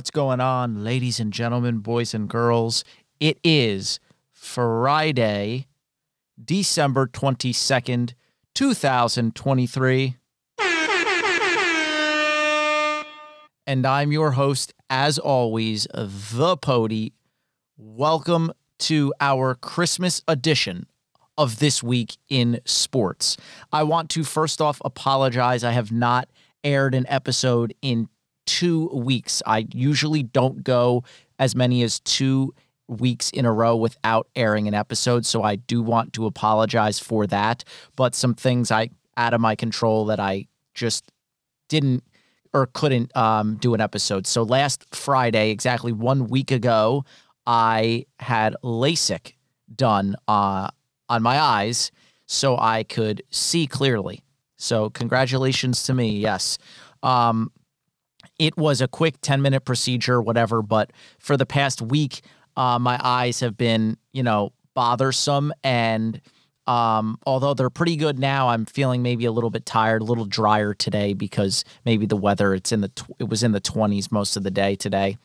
What's going on, ladies and gentlemen, boys and girls? It is Friday, December 22nd, 2023. And I'm your host, as always, the Pody. Welcome to our Christmas edition of This Week in Sports. I want to first off apologize. I have not aired an episode in two weeks. I usually don't go as many as two weeks in a row without airing an episode. So I do want to apologize for that. But some things I out of my control that I just didn't or couldn't um, do an episode. So last Friday, exactly one week ago, I had LASIK done uh, on my eyes so I could see clearly. So congratulations to me. Yes. Um, it was a quick 10 minute procedure, whatever. But for the past week, uh, my eyes have been, you know, bothersome. And um, although they're pretty good now, I'm feeling maybe a little bit tired, a little drier today because maybe the weather. It's in the tw- it was in the 20s most of the day today.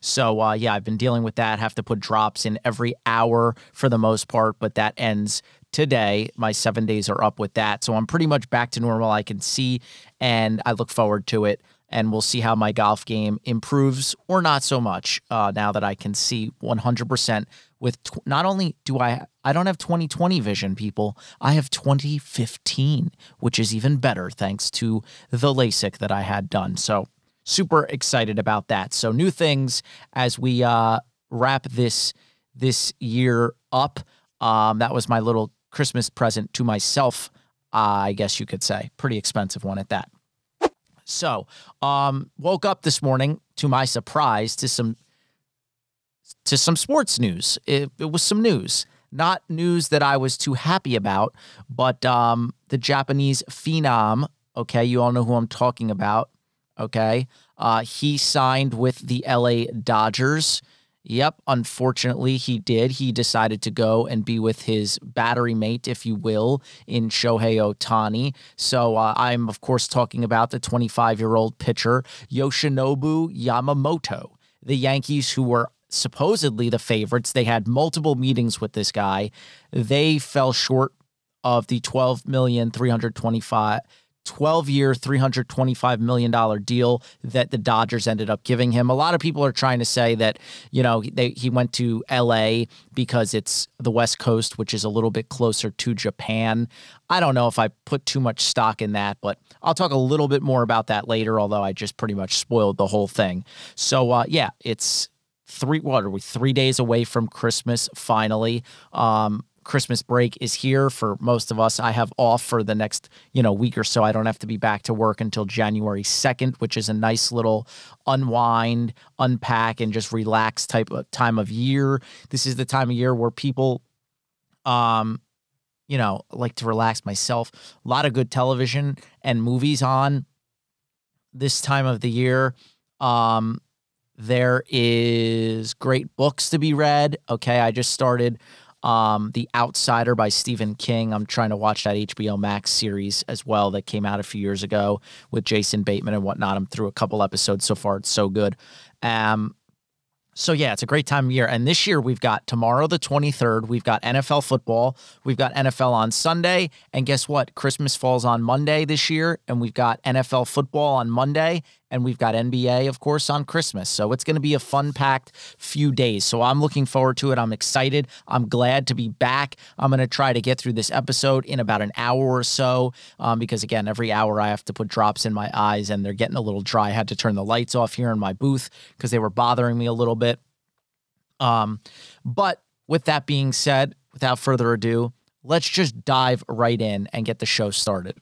So uh, yeah, I've been dealing with that. Have to put drops in every hour for the most part, but that ends today. My seven days are up with that, so I'm pretty much back to normal. I can see, and I look forward to it and we'll see how my golf game improves or not so much uh, now that I can see 100% with tw- not only do I I don't have 2020 vision people I have 2015 which is even better thanks to the LASIK that I had done. So super excited about that. So new things as we uh, wrap this this year up. Um, that was my little Christmas present to myself uh, I guess you could say. Pretty expensive one at that so, um, woke up this morning to my surprise to some to some sports news. It, it was some news, not news that I was too happy about, but um, the Japanese phenom. Okay, you all know who I'm talking about. Okay, uh, he signed with the LA Dodgers. Yep, unfortunately, he did. He decided to go and be with his battery mate, if you will, in Shohei Ohtani. So uh, I'm, of course, talking about the 25 year old pitcher, Yoshinobu Yamamoto. The Yankees, who were supposedly the favorites, they had multiple meetings with this guy. They fell short of the 12 million 325 12 year, $325 million deal that the Dodgers ended up giving him. A lot of people are trying to say that, you know, they, he went to LA because it's the West Coast, which is a little bit closer to Japan. I don't know if I put too much stock in that, but I'll talk a little bit more about that later, although I just pretty much spoiled the whole thing. So, uh, yeah, it's three, what are we, three days away from Christmas finally. Um, Christmas break is here for most of us. I have off for the next, you know, week or so. I don't have to be back to work until January 2nd, which is a nice little unwind, unpack and just relax type of time of year. This is the time of year where people um you know, like to relax myself. A lot of good television and movies on this time of the year. Um there is great books to be read. Okay, I just started um, The Outsider by Stephen King. I'm trying to watch that HBO Max series as well that came out a few years ago with Jason Bateman and whatnot. I'm through a couple episodes so far. It's so good. Um, so yeah, it's a great time of year. And this year we've got tomorrow the 23rd, we've got NFL football, we've got NFL on Sunday, and guess what? Christmas falls on Monday this year, and we've got NFL football on Monday, and we've got NBA of course on Christmas. So it's going to be a fun packed few days. So I'm looking forward to it. I'm excited. I'm glad to be back. I'm going to try to get through this episode in about an hour or so um, because again, every hour I have to put drops in my eyes and they're getting a little dry. I had to turn the lights off here in my booth because they were bothering me a little bit. Um, but with that being said, without further ado, let's just dive right in and get the show started.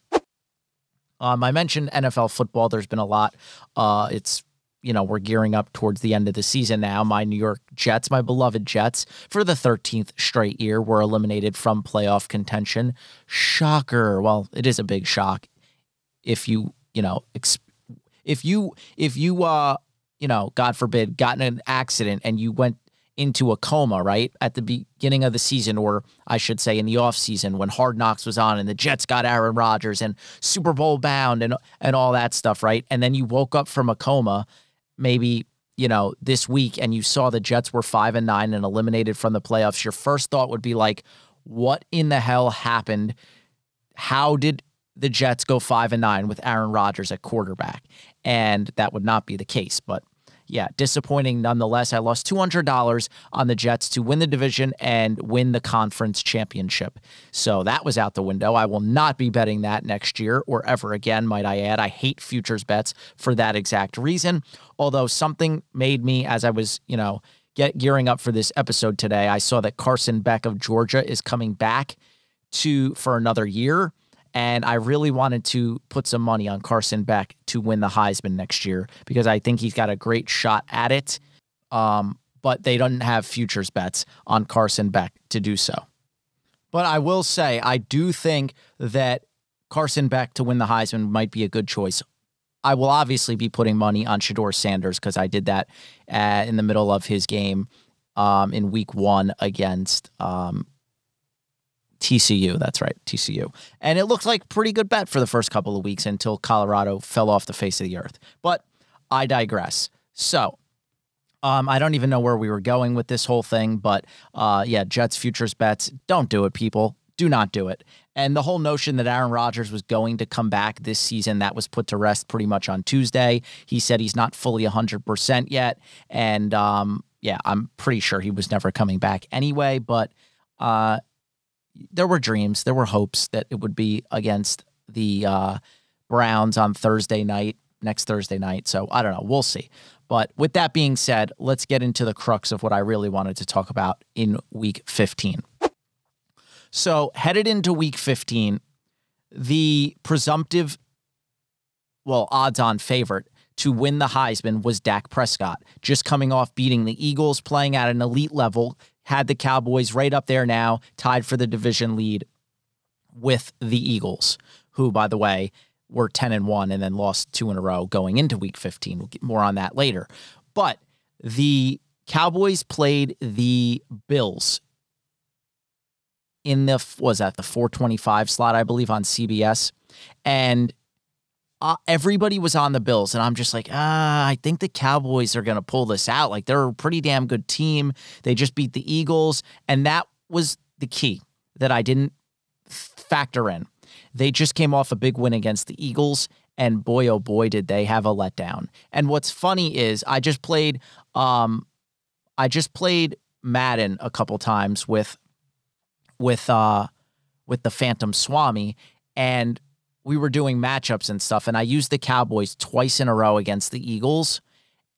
Um, I mentioned NFL football. There's been a lot. Uh, it's you know we're gearing up towards the end of the season now. My New York Jets, my beloved Jets, for the 13th straight year, were eliminated from playoff contention. Shocker. Well, it is a big shock if you you know if you if you uh you know God forbid got in an accident and you went into a coma, right? At the beginning of the season, or I should say in the offseason when Hard Knocks was on and the Jets got Aaron Rodgers and Super Bowl bound and and all that stuff, right? And then you woke up from a coma maybe you know this week and you saw the Jets were five and nine and eliminated from the playoffs, your first thought would be like, "What in the hell happened? How did the Jets go five and nine with Aaron Rodgers at quarterback?" And that would not be the case, but yeah, disappointing nonetheless. I lost $200 on the Jets to win the division and win the conference championship. So that was out the window. I will not be betting that next year or ever again, might I add. I hate futures bets for that exact reason. Although something made me, as I was, you know, get gearing up for this episode today, I saw that Carson Beck of Georgia is coming back to for another year. And I really wanted to put some money on Carson Beck to win the Heisman next year because I think he's got a great shot at it. Um, but they don't have futures bets on Carson Beck to do so. But I will say, I do think that Carson Beck to win the Heisman might be a good choice. I will obviously be putting money on Shedeur Sanders because I did that uh, in the middle of his game um, in week one against um, TCU. That's right, TCU. And it looked like pretty good bet for the first couple of weeks until Colorado fell off the face of the earth. But I digress. So, um, I don't even know where we were going with this whole thing, but uh, yeah, Jets futures bets. Don't do it, people. Do not do it. And the whole notion that Aaron Rodgers was going to come back this season, that was put to rest pretty much on Tuesday. He said he's not fully 100% yet. And um, yeah, I'm pretty sure he was never coming back anyway. But uh, there were dreams, there were hopes that it would be against the uh, Browns on Thursday night, next Thursday night. So I don't know. We'll see. But with that being said, let's get into the crux of what I really wanted to talk about in week 15. So, headed into week 15, the presumptive, well, odds on favorite to win the Heisman was Dak Prescott, just coming off beating the Eagles, playing at an elite level, had the Cowboys right up there now, tied for the division lead with the Eagles, who, by the way, were 10 and 1 and then lost two in a row going into week 15. We'll get more on that later. But the Cowboys played the Bills in the was that the 425 slot I believe on CBS and uh, everybody was on the Bills, and I'm just like, ah, I think the Cowboys are going to pull this out. Like they're a pretty damn good team. They just beat the Eagles, and that was the key that I didn't factor in. They just came off a big win against the Eagles, and boy, oh boy, did they have a letdown. And what's funny is I just played, um, I just played Madden a couple times with, with, uh, with the Phantom Swami, and we were doing matchups and stuff, and I used the Cowboys twice in a row against the Eagles.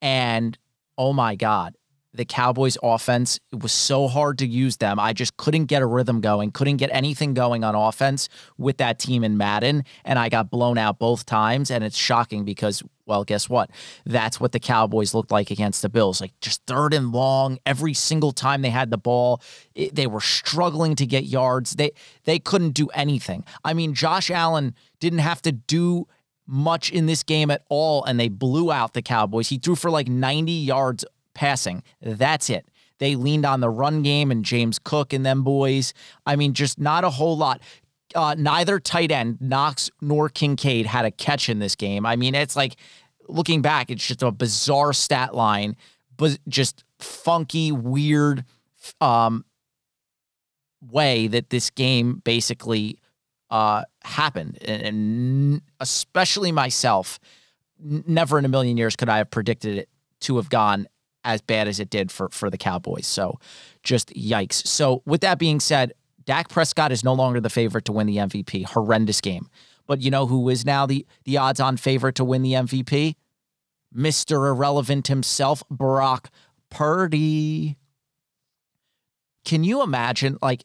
And oh my God, the Cowboys offense, it was so hard to use them. I just couldn't get a rhythm going, couldn't get anything going on offense with that team in Madden. And I got blown out both times. And it's shocking because, well, guess what? That's what the Cowboys looked like against the Bills. Like just third and long every single time they had the ball. It, they were struggling to get yards. They they couldn't do anything. I mean, Josh Allen didn't have to do much in this game at all, and they blew out the Cowboys. He threw for like 90 yards passing. That's it. They leaned on the run game and James Cook and them boys. I mean, just not a whole lot. Uh, neither tight end, Knox nor Kincaid, had a catch in this game. I mean, it's like looking back, it's just a bizarre stat line, but just funky, weird um, way that this game basically uh, happened. And, and especially myself, never in a million years could I have predicted it to have gone as bad as it did for for the Cowboys. So just yikes. So with that being said, Dak Prescott is no longer the favorite to win the MVP. Horrendous game. But you know who is now the the odds on favorite to win the MVP? Mr. Irrelevant himself, Brock Purdy. Can you imagine like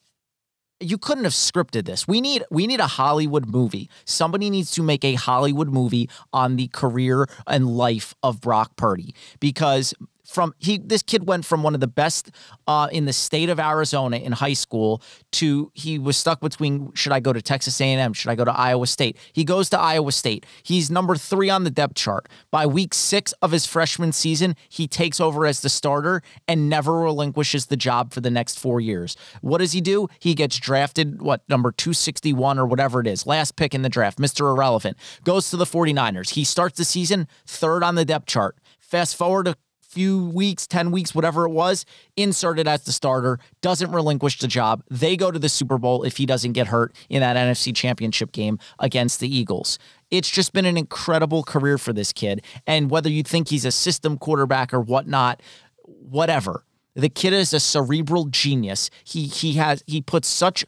you couldn't have scripted this. We need we need a Hollywood movie. Somebody needs to make a Hollywood movie on the career and life of Brock Purdy because from he this kid went from one of the best uh, in the state of Arizona in high school to he was stuck between should I go to Texas A&M should I go to Iowa State? He goes to Iowa State. He's number 3 on the depth chart. By week 6 of his freshman season he takes over as the starter and never relinquishes the job for the next 4 years. What does he do? He gets drafted what number 261 or whatever it is last pick in the draft Mr. Irrelevant. Goes to the 49ers he starts the season third on the depth chart. Fast forward a few weeks, 10 weeks, whatever it was, inserted as the starter, doesn't relinquish the job. They go to the Super Bowl if he doesn't get hurt in that NFC championship game against the Eagles. It's just been an incredible career for this kid. And whether you think he's a system quarterback or whatnot, whatever. The kid is a cerebral genius. He he has he puts such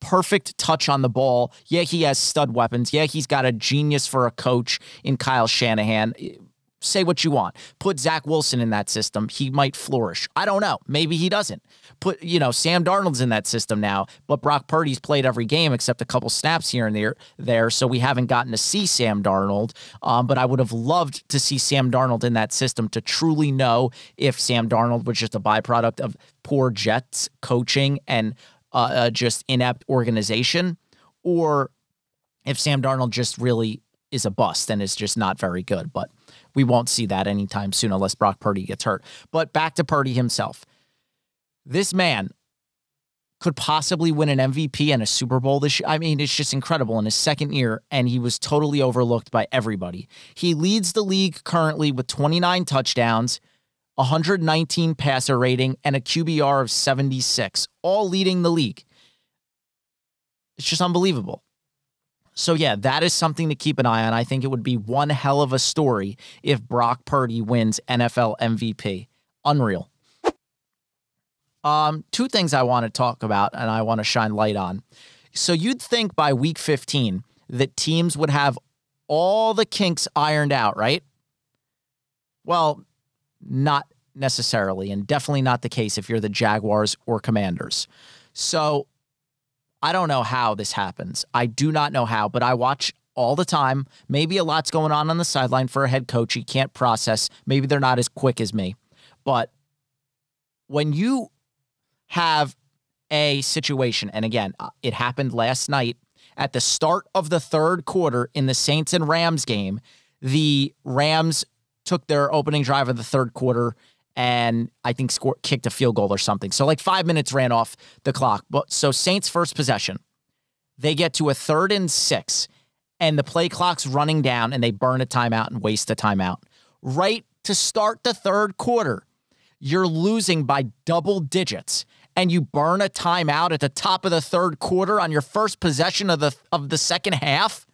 perfect touch on the ball. Yeah, he has stud weapons. Yeah, he's got a genius for a coach in Kyle Shanahan say what you want. Put Zach Wilson in that system, he might flourish. I don't know. Maybe he doesn't. Put, you know, Sam Darnold's in that system now, but Brock Purdy's played every game except a couple snaps here and there, there so we haven't gotten to see Sam Darnold. Um, but I would have loved to see Sam Darnold in that system to truly know if Sam Darnold was just a byproduct of poor Jets coaching and uh, uh, just inept organization, or if Sam Darnold just really is a bust and is just not very good. But we won't see that anytime soon unless Brock Purdy gets hurt. But back to Purdy himself. This man could possibly win an MVP and a Super Bowl this year. I mean, it's just incredible in his second year, and he was totally overlooked by everybody. He leads the league currently with 29 touchdowns, 119 passer rating, and a QBR of 76, all leading the league. It's just unbelievable. So, yeah, that is something to keep an eye on. I think it would be one hell of a story if Brock Purdy wins NFL MVP. Unreal. Um, two things I want to talk about and I want to shine light on. So, you'd think by week 15 that teams would have all the kinks ironed out, right? Well, not necessarily, and definitely not the case if you're the Jaguars or Commanders. So, I don't know how this happens. I do not know how, but I watch all the time. Maybe a lot's going on on the sideline for a head coach. He can't process. Maybe they're not as quick as me. But when you have a situation, and again, uh, it happened last night at the start of the third quarter in the Saints and Rams game, the Rams took their opening drive of the third quarter and I think scored, kicked a field goal or something. So like five minutes ran off the clock. But so Saints first possession, they get to a third and six, and the play clock's running down, and they burn a timeout and waste a timeout. Right to start the third quarter, you're losing by double digits, and you burn a timeout at the top of the third quarter on your first possession of the of the second half.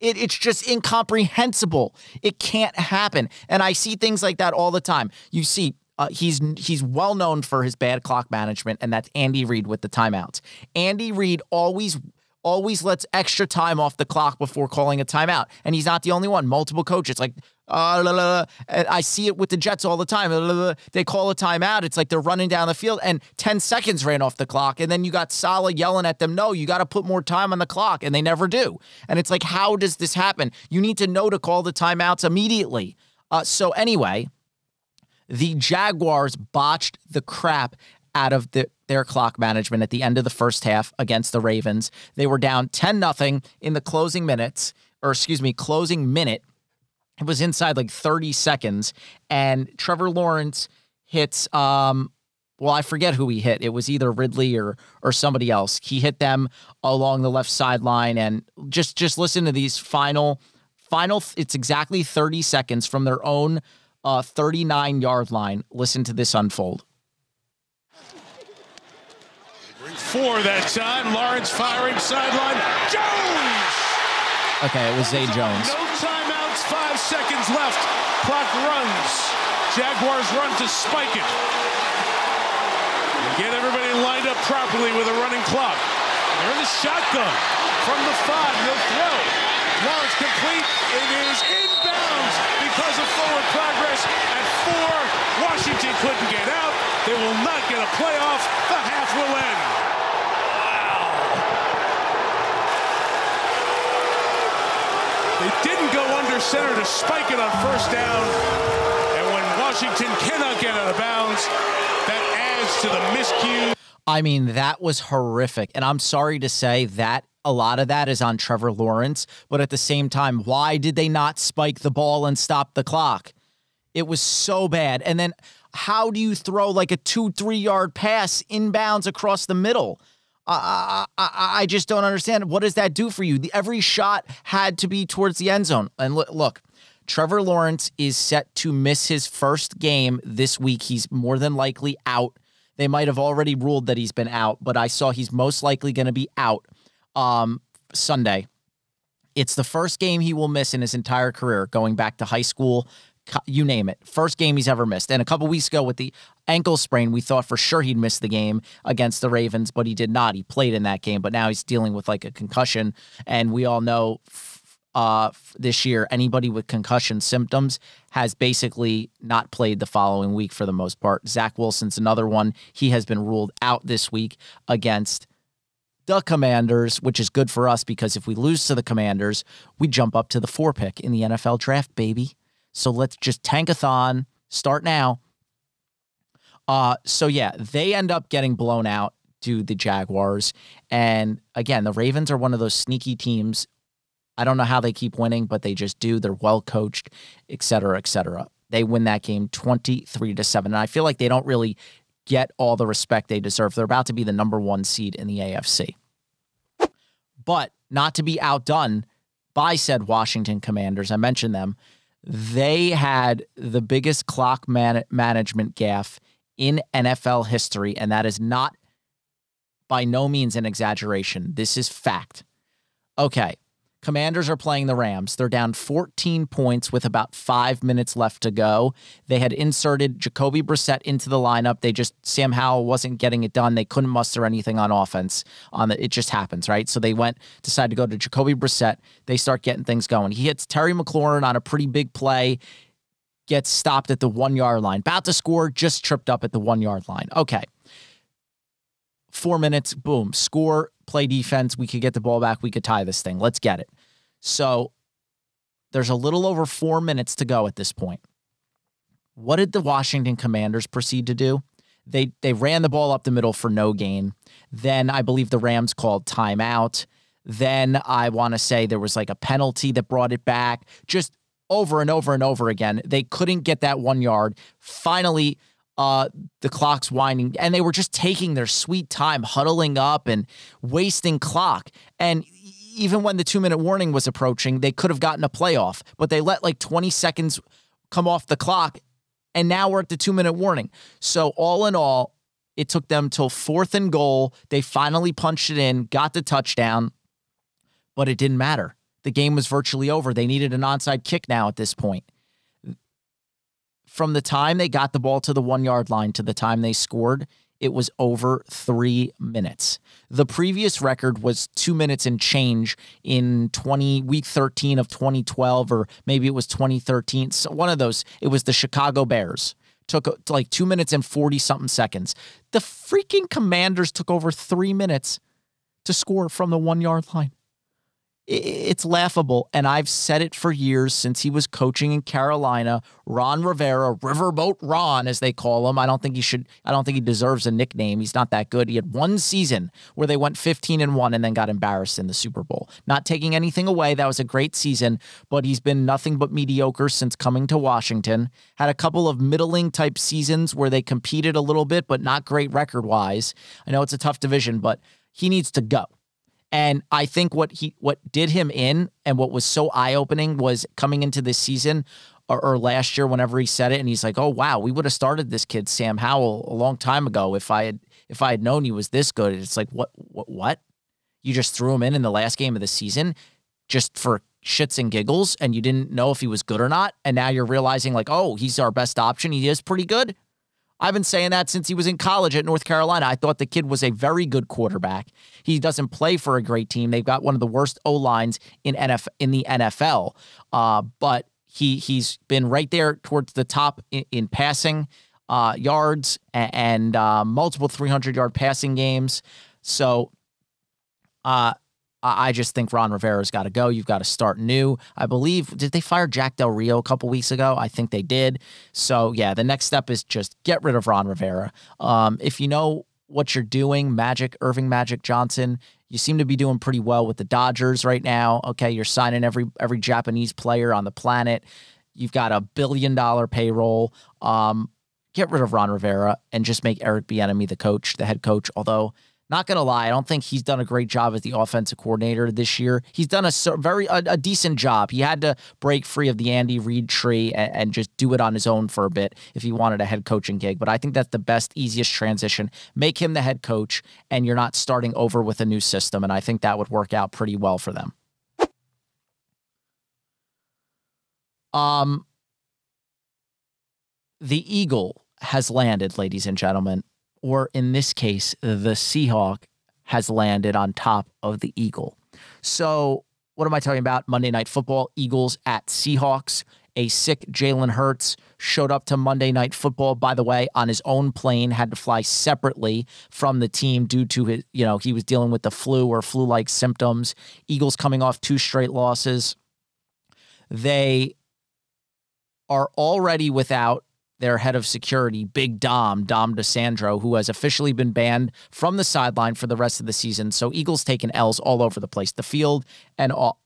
It, it's just incomprehensible. It can't happen. And I see things like that all the time. You see, uh, he's he's well known for his bad clock management, and that's Andy Reid with the timeouts. Andy Reid always always lets extra time off the clock before calling a timeout, and he's not the only one. Multiple coaches like uh, la, la, la. I see it with the Jets all the time. They call a timeout. It's like they're running down the field, and 10 seconds ran off the clock. And then you got Saleh yelling at them, No, you got to put more time on the clock. And they never do. And it's like, How does this happen? You need to know to call the timeouts immediately. Uh, so, anyway, the Jaguars botched the crap out of the, their clock management at the end of the first half against the Ravens. They were down 10 0 in the closing minutes, or excuse me, closing minute it was inside like 30 seconds, and Trevor Lawrence hits. Um, well, I forget who he hit. It was either Ridley or or somebody else. He hit them along the left sideline, and just just listen to these final final. It's exactly 30 seconds from their own uh, 39 yard line. Listen to this unfold. Four that time. Lawrence firing sideline. Jones. Okay, it was Zay Jones. No timeouts, five seconds left. Clock runs. Jaguars run to spike it. And get everybody lined up properly with a running clock. They're in the shotgun. From the five, they'll throw. Lawrence complete. It is inbounds because of forward progress at four. Washington couldn't get out. They will not get a playoff. The half will end. They didn't go under center to spike it on first down. And when Washington cannot get out of bounds, that adds to the miscue. I mean, that was horrific. And I'm sorry to say that a lot of that is on Trevor Lawrence. But at the same time, why did they not spike the ball and stop the clock? It was so bad. And then how do you throw like a two, three yard pass inbounds across the middle? I, I, I just don't understand. What does that do for you? The, every shot had to be towards the end zone. And look, Trevor Lawrence is set to miss his first game this week. He's more than likely out. They might have already ruled that he's been out, but I saw he's most likely going to be out um, Sunday. It's the first game he will miss in his entire career, going back to high school, you name it. First game he's ever missed. And a couple weeks ago with the ankle sprain, we thought for sure he'd miss the game against the Ravens, but he did not. He played in that game, but now he's dealing with like a concussion. And we all know uh, this year, anybody with concussion symptoms has basically not played the following week for the most part. Zach Wilson's another one. He has been ruled out this week against the Commanders, which is good for us because if we lose to the Commanders, we jump up to the four pick in the NFL draft, baby. So let's just tankathon, start now. Uh, so yeah, they end up getting blown out to the Jaguars. And again, the Ravens are one of those sneaky teams. I don't know how they keep winning, but they just do. They're well coached, et cetera, et cetera. They win that game 23 to 7. And I feel like they don't really get all the respect they deserve. They're about to be the number one seed in the AFC. But not to be outdone by said Washington Commanders, I mentioned them. They had the biggest clock man- management gaffe in NFL history, and that is not by no means an exaggeration. This is fact. Okay. Commanders are playing the Rams. They're down 14 points with about five minutes left to go. They had inserted Jacoby Brissett into the lineup. They just Sam Howell wasn't getting it done. They couldn't muster anything on offense. On the, it just happens, right? So they went decided to go to Jacoby Brissett. They start getting things going. He hits Terry McLaurin on a pretty big play. Gets stopped at the one yard line. About to score, just tripped up at the one yard line. Okay. Four minutes, boom, score, play defense. We could get the ball back. We could tie this thing. Let's get it. So there's a little over four minutes to go at this point. What did the Washington Commanders proceed to do? They they ran the ball up the middle for no gain. Then I believe the Rams called timeout. Then I want to say there was like a penalty that brought it back. Just over and over and over again. They couldn't get that one yard. Finally, uh, the clock's winding, and they were just taking their sweet time, huddling up and wasting clock. And even when the two minute warning was approaching, they could have gotten a playoff, but they let like 20 seconds come off the clock. And now we're at the two minute warning. So, all in all, it took them till fourth and goal. They finally punched it in, got the touchdown, but it didn't matter. The game was virtually over. They needed an onside kick now at this point. From the time they got the ball to the one yard line to the time they scored, it was over three minutes. The previous record was two minutes and change in 20 week 13 of 2012, or maybe it was 2013. So one of those. It was the Chicago Bears. Took uh, like two minutes and 40 something seconds. The freaking Commanders took over three minutes to score from the one yard line it's laughable. And I've said it for years since he was coaching in Carolina. Ron Rivera, Riverboat Ron, as they call him. I don't think he should, I don't think he deserves a nickname. He's not that good. He had one season where they went 15 and 1 and then got embarrassed in the Super Bowl. Not taking anything away. That was a great season, but he's been nothing but mediocre since coming to Washington. Had a couple of middling type seasons where they competed a little bit, but not great record wise. I know it's a tough division, but he needs to go. And I think what he what did him in and what was so eye opening was coming into this season or, or, last year whenever he said it and he's like, "Oh wow, we would have started this kid Sam Howell a long time ago if I had if I had known he was this good." It's like, "What what what? You just threw him in in the last game of the season just for shits and giggles and you didn't know if he was good or not and now you're realizing like, "Oh, he's our best option. He is pretty good." I've been saying that since he was in college at North Carolina. I thought the kid was a very good quarterback. He doesn't play for a great team. They've got one of the worst O lines in NFL in the NFL. Uh, but he he's been right there towards the top in, in passing uh, yards and, and uh, multiple 300 yard passing games. So uh, I just think Ron Rivera's got to go. You've got to start new. I believe, did they fire Jack Del Rio a couple weeks ago? I think they did. So, yeah, the next step is just get rid of Ron Rivera. Um, if you know what you're doing, Magic, Earvin Magic Johnson, you seem to be doing pretty well with the Dodgers right now. Okay, you're signing every every Japanese player on the planet. You've got a billion dollar payroll. Um, get rid of Ron Rivera and just make Eric Bieniemy the coach, the head coach. Although not going to lie, I don't think he's done a great job as the offensive coordinator this year. He's done a very a, a decent job. He had to break free of the Andy Reid tree and, and, just do it on his own for a bit if he wanted a head coaching gig. But I think that's the best, easiest transition. Make him the head coach, and you're not starting over with a new system. And I think that would work out pretty well for them. Um, the Eagle has landed, ladies and gentlemen or in this case, the Seahawk has landed on top of the Eagle. So, what am I talking about? Monday Night Football, Eagles at Seahawks. A sick Jalen Hurts showed up to Monday Night Football, by the way, on his own plane, had to fly separately from the team due to his, you know, he was dealing with the flu or flu like symptoms. Eagles coming off two straight losses. They are already without their head of security, Big Dom, Dom DiSandro, who has officially been banned from the sideline for the rest of the season. So Eagles taking L's all over the place, the field and all,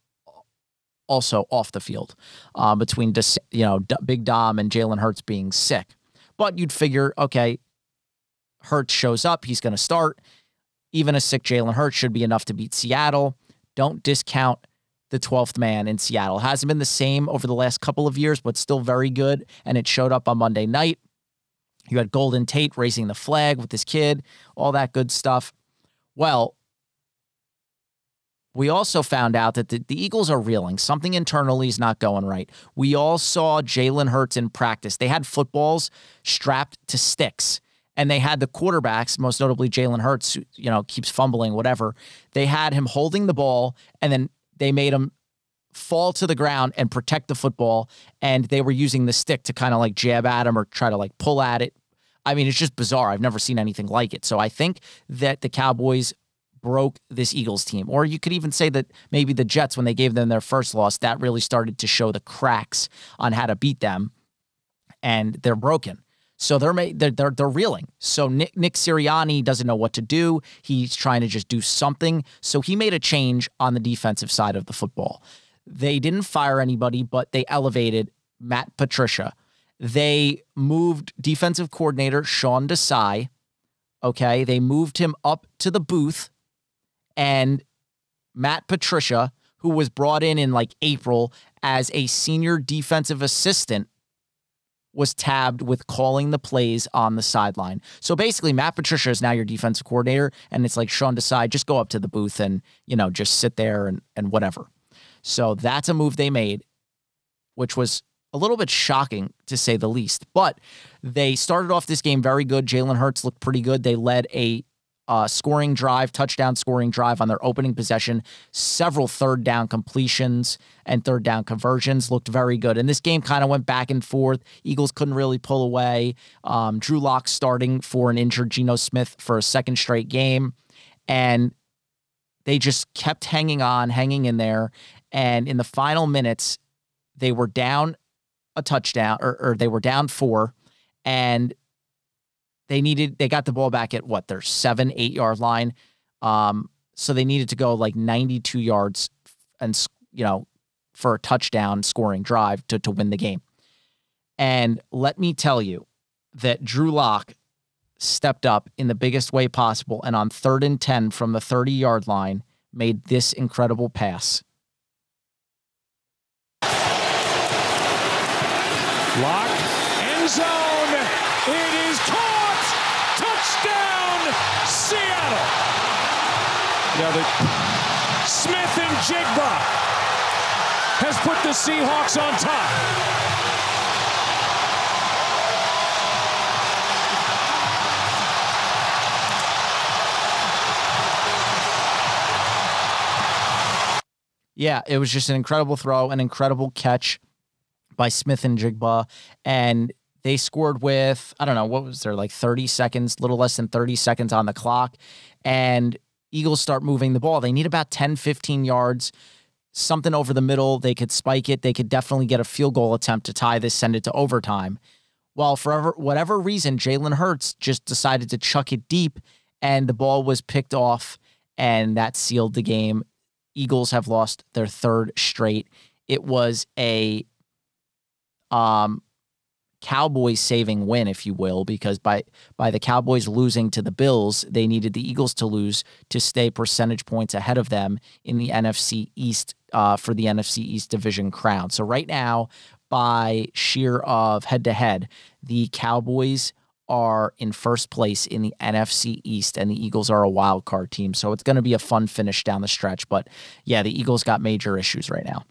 also off the field, uh, between you know Big Dom and Jalen Hurts being sick. But you'd figure, okay, Hurts shows up, he's going to start. Even a sick Jalen Hurts should be enough to beat Seattle. Don't discount the 12th man in Seattle. Hasn't been the same over the last couple of years, but still very good. And it showed up on Monday night. You had Golden Tate raising the flag with his kid, all that good stuff. Well, we also found out that the, the, Eagles are reeling. Something internally is not going right. We all saw Jalen Hurts in practice. They had footballs strapped to sticks, and they had the quarterbacks, most notably Jalen Hurts, who, you know, keeps fumbling, whatever. They had him holding the ball and then they made him fall to the ground and protect the football. And they were using the stick to kind of like jab at him or try to like pull at it. I mean, it's just bizarre. I've never seen anything like it. So I think that the Cowboys broke this Eagles team. Or you could even say that maybe the Jets, when they gave them their first loss, that really started to show the cracks on how to beat them. And they're broken. So they're they're they're, they're reeling. So Nick, Nick Sirianni doesn't know what to do. He's trying to just do something. So he made a change on the defensive side of the football. They didn't fire anybody, but they elevated Matt Patricia. They moved defensive coordinator Sean Desai. Okay, they moved him up to the booth, and Matt Patricia, who was brought in in like April as a senior defensive assistant was tabbed with calling the plays on the sideline. So basically, Matt Patricia is now your defensive coordinator, and it's like Sean Desai, just go up to the booth and you know just sit there and and whatever. So that's a move they made, which was a little bit shocking to say the least. But they started off this game very good. Jalen Hurts looked pretty good. They led a uh, scoring drive, touchdown scoring drive on their opening possession. Several third down completions and third down conversions looked very good. And this game kind of went back and forth. Eagles couldn't really pull away. Um, Drew Lock starting for an injured Geno Smith for a second straight game. And they just kept hanging on, hanging in there. And in the final minutes, they were down a touchdown, or, or they were down four. And they needed they got the ball back at what their seven eight yard line, um, so they needed to go like ninety two yards and you know for a touchdown scoring drive to to win the game. And let me tell you that Drew Lock stepped up in the biggest way possible and on third and 10 from the 30 yard line made this incredible pass. End zone. Yeah, the Smith-Njigba has put the Seahawks on top. Yeah, it was just an incredible throw, an incredible catch by Smith-Njigba. And they scored with, I don't know, what was there, like 30 seconds, little less than 30 seconds on the clock. And Eagles start moving the ball. They need about 10, 15 yards, something over the middle. They could spike it. They could definitely get a field goal attempt to tie this, send it to overtime. Well, for whatever reason, Jalen Hurts just decided to chuck it deep, and the ball was picked off, and that sealed the game. Eagles have lost their third straight. It was a um, Cowboys saving win, if you will, because by by the Cowboys losing to the Bills, they needed the Eagles to lose to stay percentage points ahead of them in the NFC East uh, for the NFC East division crown. So right now, by sheer of head to head, the Cowboys are in first place in the NFC East, and the Eagles are a wild card team. So it's going to be a fun finish down the stretch. But yeah, the Eagles got major issues right now.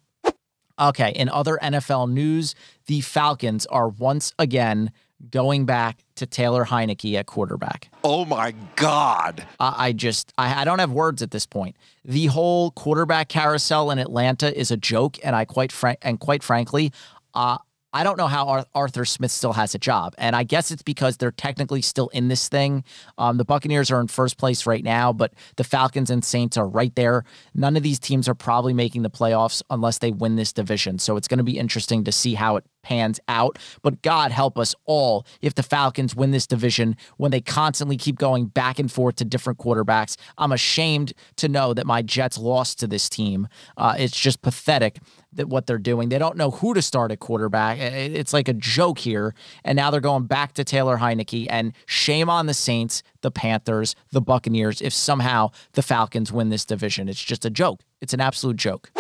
Okay, in other NFL news, the Falcons are once again going back to Taylor Heinicke at quarterback. Oh my God. I, I just, I, I don't have words at this point. The whole quarterback carousel in Atlanta is a joke, and I quite frank and quite frankly, uh, I don't know how Arthur Smith still has a job. And I guess it's because they're technically still in this thing. Um, the Buccaneers are in first place right now, but the Falcons and Saints are right there. None of these teams are probably making the playoffs unless they win this division. So it's going to be interesting to see how it pans out. But God help us all if the Falcons win this division when they constantly keep going back and forth to different quarterbacks. I'm ashamed to know that my Jets lost to this team. Uh, it's just pathetic that what they're doing. They don't know who to start at quarterback. It's like a joke here. And now they're going back to Taylor Heinicke. And shame on the Saints, the Panthers, the Buccaneers if somehow the Falcons win this division. It's just a joke. It's an absolute joke.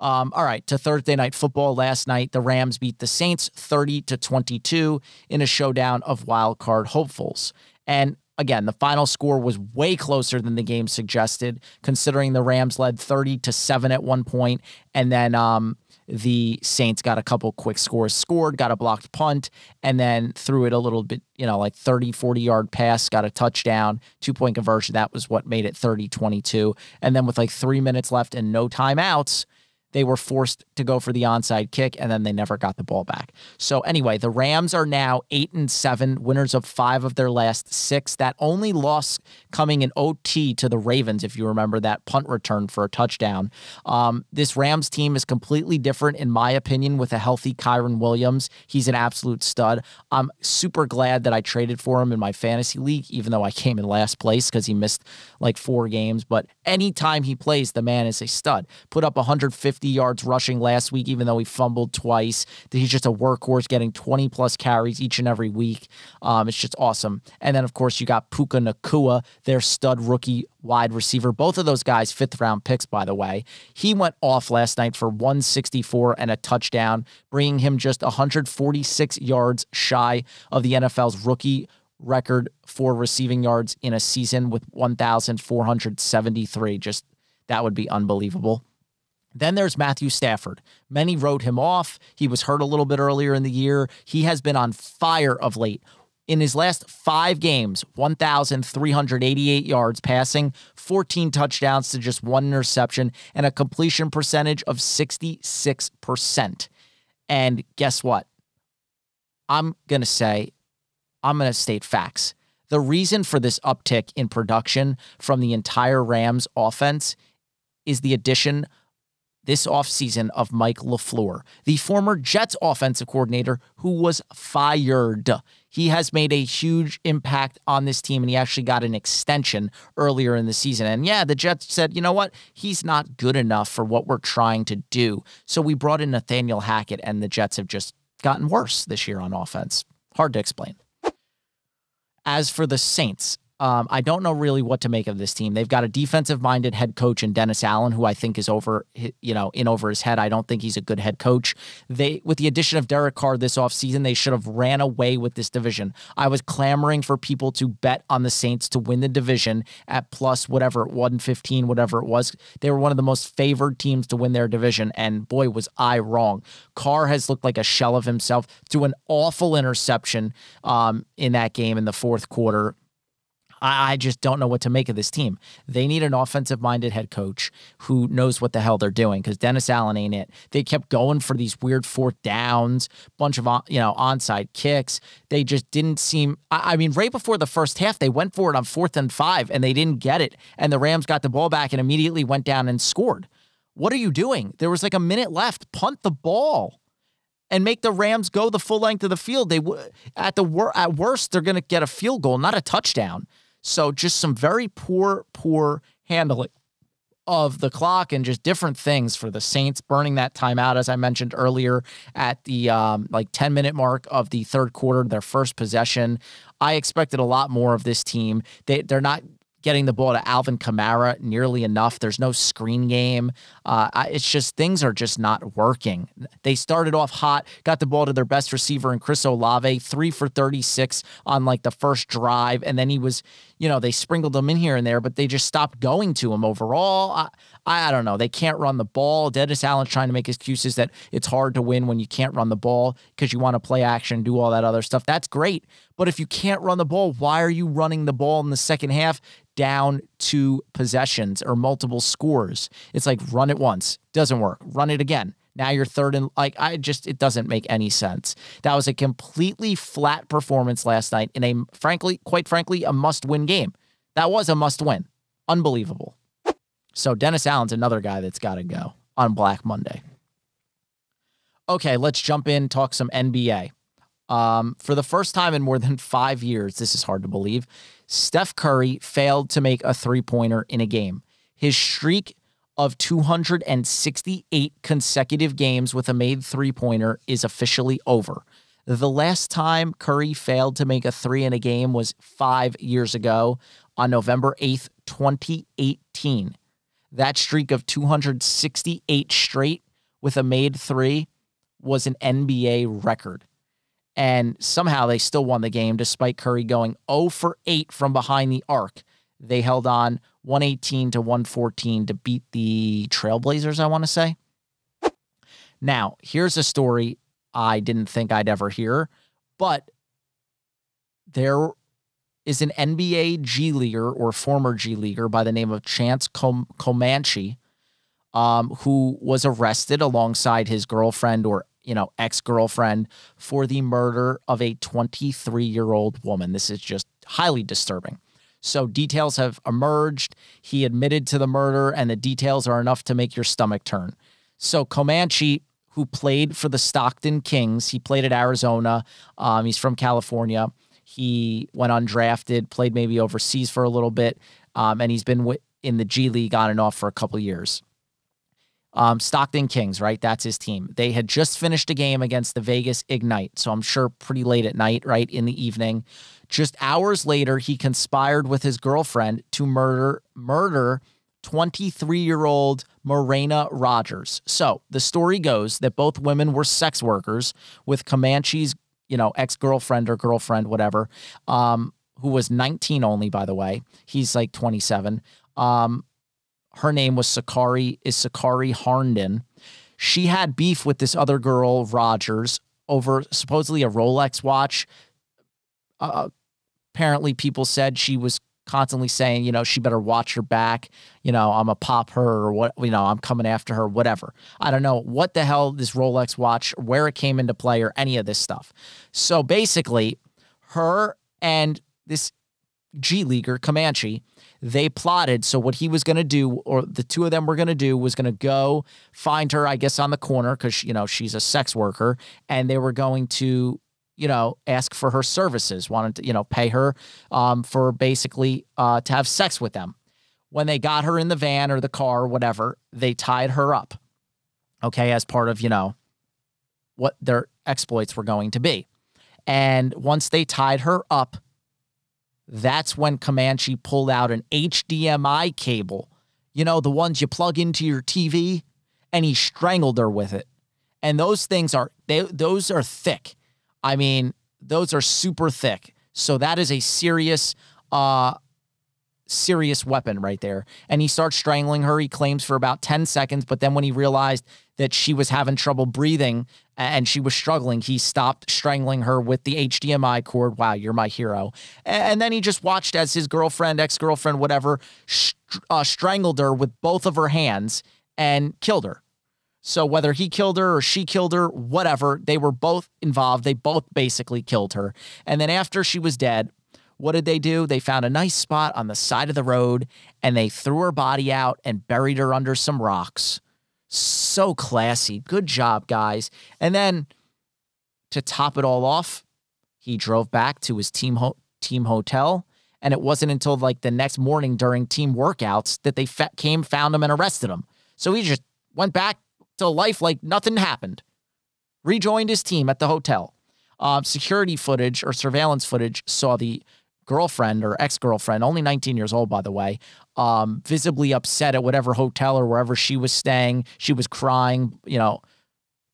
Um, all right, to Thursday night football last night, the Rams beat the Saints 30 to 22 in a showdown of wild card hopefuls. And again, the final score was way closer than the game suggested, considering the Rams led 30 to 7 at one point, and then um, the Saints got a couple quick scores scored, got a blocked punt, and then threw it a little bit, you know, like 30, 40 yard pass, got a touchdown, two point conversion. That was what made it 30 22. And then with like three minutes left and no timeouts, they were forced to go for the onside kick and then they never got the ball back. So anyway, the Rams are now 8 and 7, winners of 5 of their last 6. That only loss coming in OT to the Ravens if you remember that punt return for a touchdown. Um, this Rams team is completely different in my opinion with a healthy Kyren Williams. He's an absolute stud. I'm super glad that I traded for him in my fantasy league even though I came in last place cuz he missed like 4 games, but anytime he plays the man is a stud. Put up 150 50 yards rushing last week, even though he fumbled twice. He's just a workhorse getting 20 plus carries each and every week. Um, it's just awesome. And then, of course, you got Puka Nacua, their stud rookie wide receiver. Both of those guys, fifth round picks, by the way. He went off last night for 164 and a touchdown, bringing him just 146 yards shy of the NFL's rookie record for receiving yards in a season with 1,473. Just that would be unbelievable. Then there's Matthew Stafford. Many wrote him off. He was hurt a little bit earlier in the year. He has been on fire of late. In his last five games, 1,388 yards passing, 14 touchdowns to just one interception, and a completion percentage of 66%. And guess what? I'm going to say, I'm going to state facts. The reason for this uptick in production from the entire Rams offense is the addition this offseason of Mike LaFleur, the former Jets offensive coordinator who was fired. He has made a huge impact on this team, and he actually got an extension earlier in the season. And yeah, the Jets said, you know what? He's not good enough for what we're trying to do. So we brought in Nathaniel Hackett, and the Jets have just gotten worse this year on offense. Hard to explain. As for the Saints, um, I don't know really what to make of this team. They've got a defensive minded head coach in Dennis Allen, who I think is over, you know, in over his head. I don't think he's a good head coach. They, with the addition of Derek Carr this offseason, they should have ran away with this division. I was clamoring for people to bet on the Saints to win the division at plus whatever, 115, whatever it was. They were one of the most favored teams to win their division. And boy, was I wrong. Carr has looked like a shell of himself through an awful interception um, in that game in the fourth quarter I, I just don't know what to make of this team. They need an offensive minded head coach who knows what the hell they're doing because Dennis Allen ain't it. They kept going for these weird fourth downs, bunch of uh, you know onside kicks. They just didn't seem. I, I mean, right before the first half, they went for it on fourth and five and they didn't get it, and the Rams got the ball back and immediately went down and scored. What are you doing? There was like a minute left. Punt the ball and make the Rams go the full length of the field. They at the wor- at worst they're going to get a field goal, not a touchdown. So just some very poor, poor handling of the clock and just different things for the Saints, burning that timeout, as I mentioned earlier, at the um, like 10 minute mark of the third quarter, their first possession. I expected a lot more of this team. They, they're not getting the ball to Alvin Kamara nearly enough. There's no screen game. Uh, it's just things are just not working. They started off hot, got the ball to their best receiver in Chris Olave, three for 36 on like the first drive, and then he was, you know, they sprinkled him in here and there, but they just stopped going to him overall. I, I don't know. They can't run the ball. Dennis Allen's trying to make excuses that it's hard to win when you can't run the ball because you want to play action, do all that other stuff. That's great. But if you can't run the ball, why are you running the ball in the second half down two possessions or multiple scores. It's like run it once, doesn't work. Run it again. Now you're third and like I just it doesn't make any sense. That was a completely flat performance last night in a frankly, quite frankly, a must-win game. That was a must-win. Unbelievable. So Dennis Allen's another guy that's got to go on Black Monday. Okay, let's jump in talk some NBA. Um, for the first time in more than five years, this is hard to believe, Steph Curry failed to make a three pointer in a game. His streak of 268 consecutive games with a made three pointer is officially over. The last time Curry failed to make a three in a game was five years ago on November 8th, 2018. That streak of 268 straight with a made three was an NBA record and somehow they still won the game despite Curry going 0 for 8 from behind the arc. They held on 118 to 114 to beat the Trailblazers, I want to say. Now, here's a story I didn't think I'd ever hear, but there is an NBA G Leaguer or former G Leaguer by the name of Chance Com- Comanche, um, who was arrested alongside his girlfriend or you know, ex girlfriend for the murder of a 23 year old woman. This is just highly disturbing. So, details have emerged. He admitted to the murder, and the details are enough to make your stomach turn. So, Comanche, who played for the Stockton Kings, he played at Arizona. Um, he's from California. He went undrafted, played maybe overseas for a little bit, um, and he's been in the G League on and off for a couple years um, Stockton Kings, right? That's his team. They had just finished a game against the Vegas Ignite. So I'm sure pretty late at night, right? In the evening. Just hours later, he conspired with his girlfriend to murder murder 23 year old Morena Rogers. So the story goes that both women were sex workers with Comanche's, you know, ex girlfriend or girlfriend, whatever, um, who was 19 only, by the way. He's like 27. Um, her name was Sakari is Sakari Harnden. She had beef with this other girl, Rogers, over supposedly a Rolex watch. Uh, apparently, people said she was constantly saying, you know, she better watch her back. You know, I'm a pop her or what, you know, I'm coming after her, whatever. I don't know what the hell this Rolex watch, where it came into play or any of this stuff. So basically, her and this G Leaguer, Comanche, they plotted. So what he was going to do, or the two of them were going to do, was going to go find her, I guess, on the corner because you know she's a sex worker, and they were going to, you know, ask for her services, wanted to, you know, pay her um, for basically uh, to have sex with them. When they got her in the van or the car or whatever, they tied her up. Okay, as part of you know what their exploits were going to be. And once they tied her up, that's when Comanche pulled out an HDMI cable, you know, the ones you plug into your TV, and he strangled her with it. And those things are they those are thick. I mean, those are super thick. So that is a serious uh serious weapon right there. And he starts strangling her, he claims for about 10 seconds, but then when he realized that she was having trouble breathing and she was struggling, he stopped strangling her with the HDMI cord. Wow, you're my hero. And then he just watched as his girlfriend, ex girlfriend, whatever, uh, strangled her with both of her hands and killed her. So whether he killed her or she killed her, whatever, they were both involved. They both basically killed her. And then after she was dead, what did they do? They found a nice spot on the side of the road and they threw her body out and buried her under some rocks. So classy. Good job, guys. And then to top it all off, he drove back to his team ho- team hotel And it wasn't until like the next morning during team workouts that they fa- came, found him, and arrested him. So he just went back to life like nothing happened. Rejoined his team at the hotel. Uh, security footage or surveillance footage saw the girlfriend or ex girlfriend, only 19 years old, by the way, um, visibly upset at whatever hotel or wherever she was staying. She was crying, you know,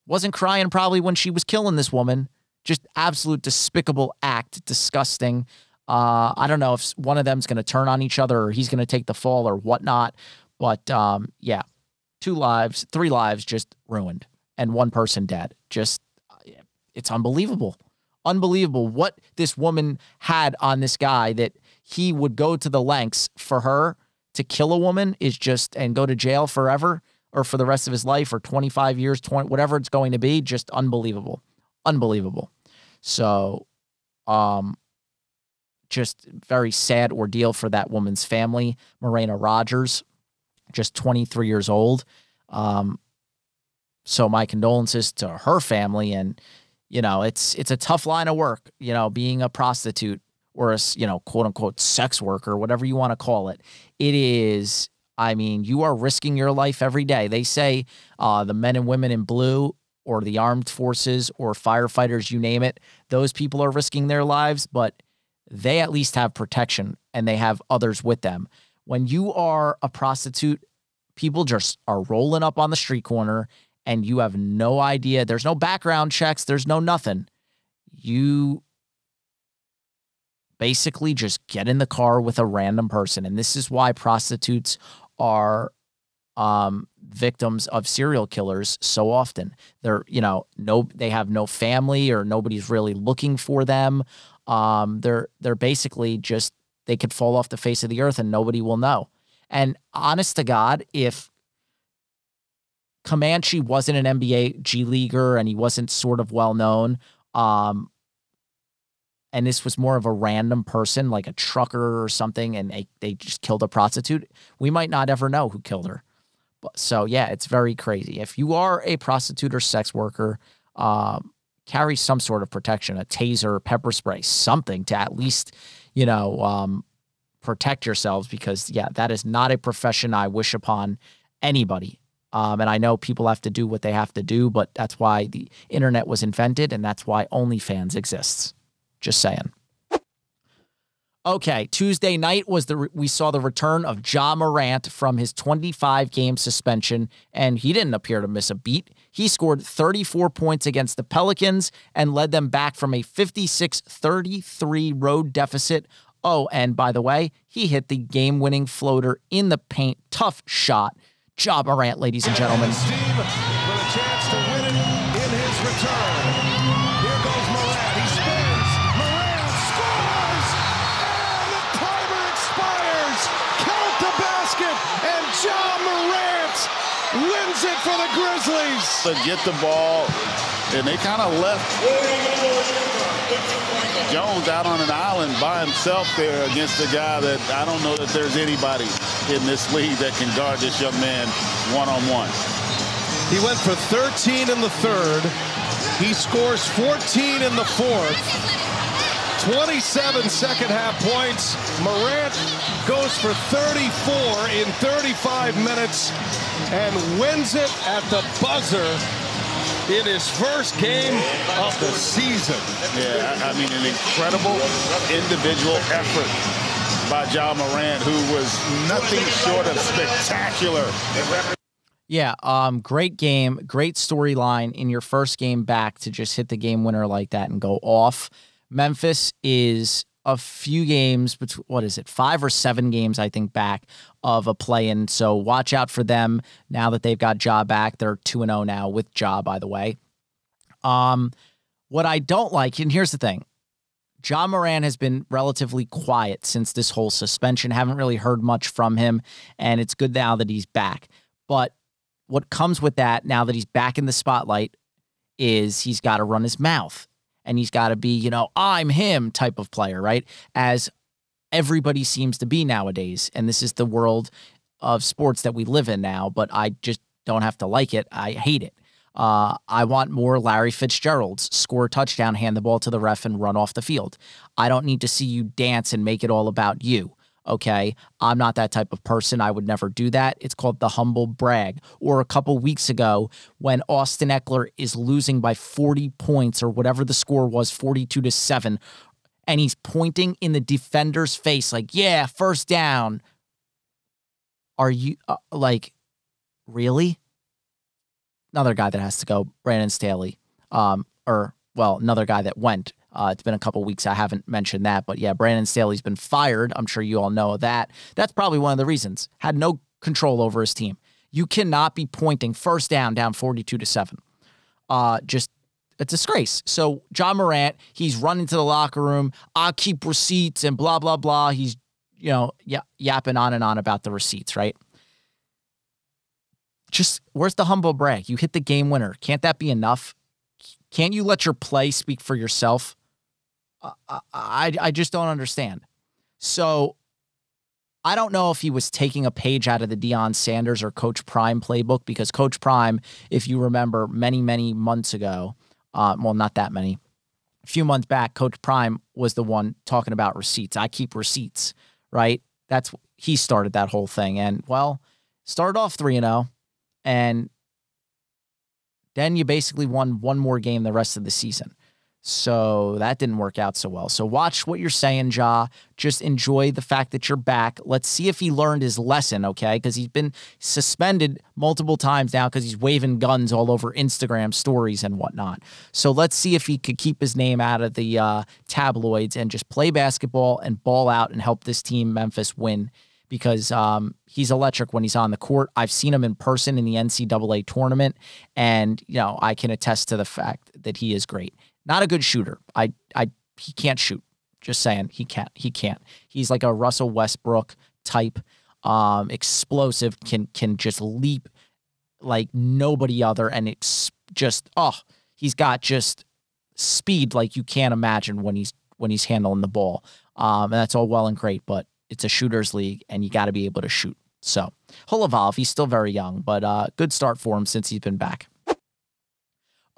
wasn't crying probably when she was killing this woman. Just absolute despicable act, disgusting. Uh, I don't know if one of them's going to turn on each other or he's going to take the fall or whatnot. But um, yeah, two lives, three lives just ruined, and one person dead. Just, it's unbelievable. Unbelievable what this woman had on this guy that he would go to the lengths for her to kill a woman is just and go to jail forever or for the rest of his life or 25 years, 20, whatever it's going to be, just unbelievable. Unbelievable. So, um, just very sad ordeal for that woman's family. Morena Rogers, just 23 years old. Um, so my condolences to her family and you know it's it's a tough line of work you know being a prostitute or a you know quote unquote sex worker whatever you want to call it. It is i mean you are risking your life every day. They say uh, the men and women in blue or the armed forces or firefighters you name it those people are risking their lives but they at least have protection and they have others with them. When you are a prostitute people just are rolling up on the street corner and you have no idea. There's no background checks, there's no nothing. You basically just get in the car with a random person. And this is why prostitutes are um, victims of serial killers so often. They're, you know, no, they have no family or nobody's really looking for them. Um, they're they're basically just they could fall off the face of the earth and nobody will know. And honest to God, if Comanche wasn't an NBA G leaguer and he wasn't sort of well known, um, and this was more of a random person, like a trucker or something, and they, they just killed a prostitute, we might not ever know who killed her. But, so yeah, it's very crazy. If you are a prostitute or sex worker, um, carry some sort of protection, a taser, pepper spray, something to at least, you know, um, protect yourselves because yeah, that is not a profession I wish upon anybody. Um, and I know people have to do what they have to do, but that's why the internet was invented, and that's why OnlyFans exists. Just saying. Okay, Tuesday night was the we saw the return of Ja Morant from his 25 game suspension, and he didn't appear to miss a beat. He scored 34 points against the Pelicans and led them back from a 56 33 road deficit Oh, and by the way, he hit the game winning floater in the paint. Tough shot. Ja Morant, ladies and gentlemen. Steve with a chance to win it in his return. Here goes Morant. He spins. Morant scores! And the timer expires. Count the basket. And Ja Morant wins it for the Grizzlies. To get the ball, and they kind of left Jones out on an island by himself there against a guy that I don't know that there's anybody in this league that can guard this young man one-on-one. He went for 13 in the third. He scores 14 in the fourth. 27 second half points. Morant goes for 34 in 35 minutes and wins it at the buzzer in his first game of the season. Yeah, I mean, an incredible individual effort by Ja Morant, who was nothing short of spectacular. Yeah, um, great game, great storyline in your first game back to just hit the game winner like that and go off. Memphis is a few games, but what is it, five or seven games, I think, back of a play in. So watch out for them now that they've got Ja back. They're 2 0 now with Ja, by the way. Um, what I don't like, and here's the thing Ja Morant has been relatively quiet since this whole suspension. Haven't really heard much from him, and it's good now that he's back. But what comes with that now that he's back in the spotlight is he's got to run his mouth and he's got to be, you know, I'm him type of player, right? As everybody seems to be nowadays. And this is the world of sports that we live in now, but I just don't have to like it. I hate it. Uh, I want more Larry Fitzgeralds. Score a touchdown, hand the ball to the ref, and run off the field. I don't need to see you dance and make it all about you. Okay. I'm not that type of person. I would never do that. It's called the humble brag. Or a couple weeks ago, when Austin Ekeler is losing by 40 points or whatever the score was, 42 to 7, and he's pointing in the defender's face, like, yeah, first down. Are you uh, like, really? Another guy that has to go, Brandon Staley. Um, or, well, another guy that went. Uh, it's been a couple weeks. I haven't mentioned that, but yeah, Brandon Staley's been fired. I'm sure you all know that. That's probably one of the reasons. Had no control over his team. You cannot be pointing first down down 42 to 7. Uh, just a disgrace. So Ja Morant, he's running to the locker room. I'll keep receipts and blah blah blah. He's you know y- yapping on and on about the receipts, right? Just where's the humble brag? You hit the game winner. Can't that be enough? Can't you let your play speak for yourself? I, I, just don't understand. So I don't know if he was taking a page out of the Deion Sanders or Coach Prime playbook because Coach Prime, if you remember many, many months ago, uh, well, not that many, a few months back, Coach Prime was the one talking about receipts. I keep receipts, right? That's he started that whole thing. And well, started off 3 0, and then you basically won one more game the rest of the season. So that didn't work out so well. So watch what you're saying, Ja. Just enjoy the fact that you're back. Let's see if he learned his lesson, okay? Because he's been suspended multiple times now because he's waving guns all over Instagram stories and whatnot. So let's see if he could keep his name out of the uh, tabloids and just play basketball and ball out and help this team, Memphis, win because um, he's electric when he's on the court. I've seen him in person in the NCAA tournament, and you know I can attest to the fact that he is great. Not a good shooter. I I he can't shoot. Just saying, he can't. He can't. He's like a Russell Westbrook type, um, explosive. Can can just leap like nobody other, and it's just oh, he's got just speed like you can't imagine when he's when he's handling the ball. Um, and that's all well and great, but it's a shooters league, and you got to be able to shoot. So he'll evolve. He's still very young, but uh, good start for him since he's been back.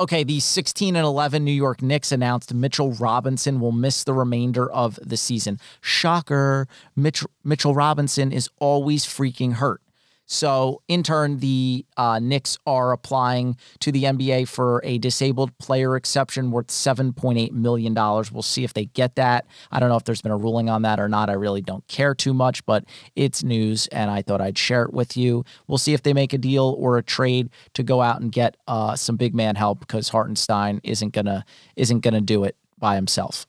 Okay, the 16 and 11 New York Knicks announced Mitchell Robinson will miss the remainder of the season. Shocker. Mitch, Mitchell Robinson is always freaking hurt. So, in turn, the uh, Knicks are applying to the NBA for a disabled player exception worth $7.8 million. We'll see if they get that. I don't know if there's been a ruling on that or not. I really don't care too much, but it's news, and I thought I'd share it with you. We'll see if they make a deal or a trade to go out and get uh, some big man help because Hartenstein isn't gonna isn't gonna do it by himself.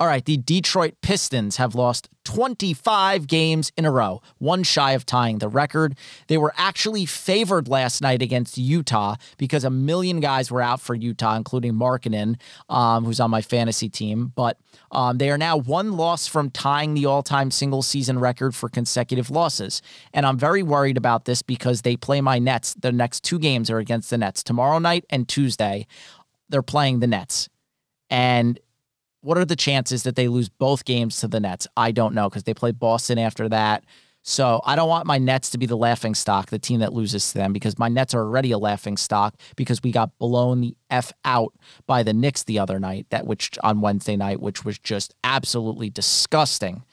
All right, the Detroit Pistons have lost 25 games in a row, one shy of tying the record. They were actually favored last night against Utah because a million guys were out for Utah, including Markkanen, um, who's on my fantasy team. But um, they are now one loss from tying the all time single season record for consecutive losses. And I'm very worried about this because they play my Nets. The next two games are against the Nets tomorrow night and Tuesday. They're playing the Nets. And what are the chances that they lose both games to the Nets? I don't know because they play Boston after that. So I don't want my Nets to be the laughing stock, the team that loses to them, because my Nets are already a laughing stock because we got blown the f out by the Knicks the other night, that which on Wednesday night, which was just absolutely disgusting.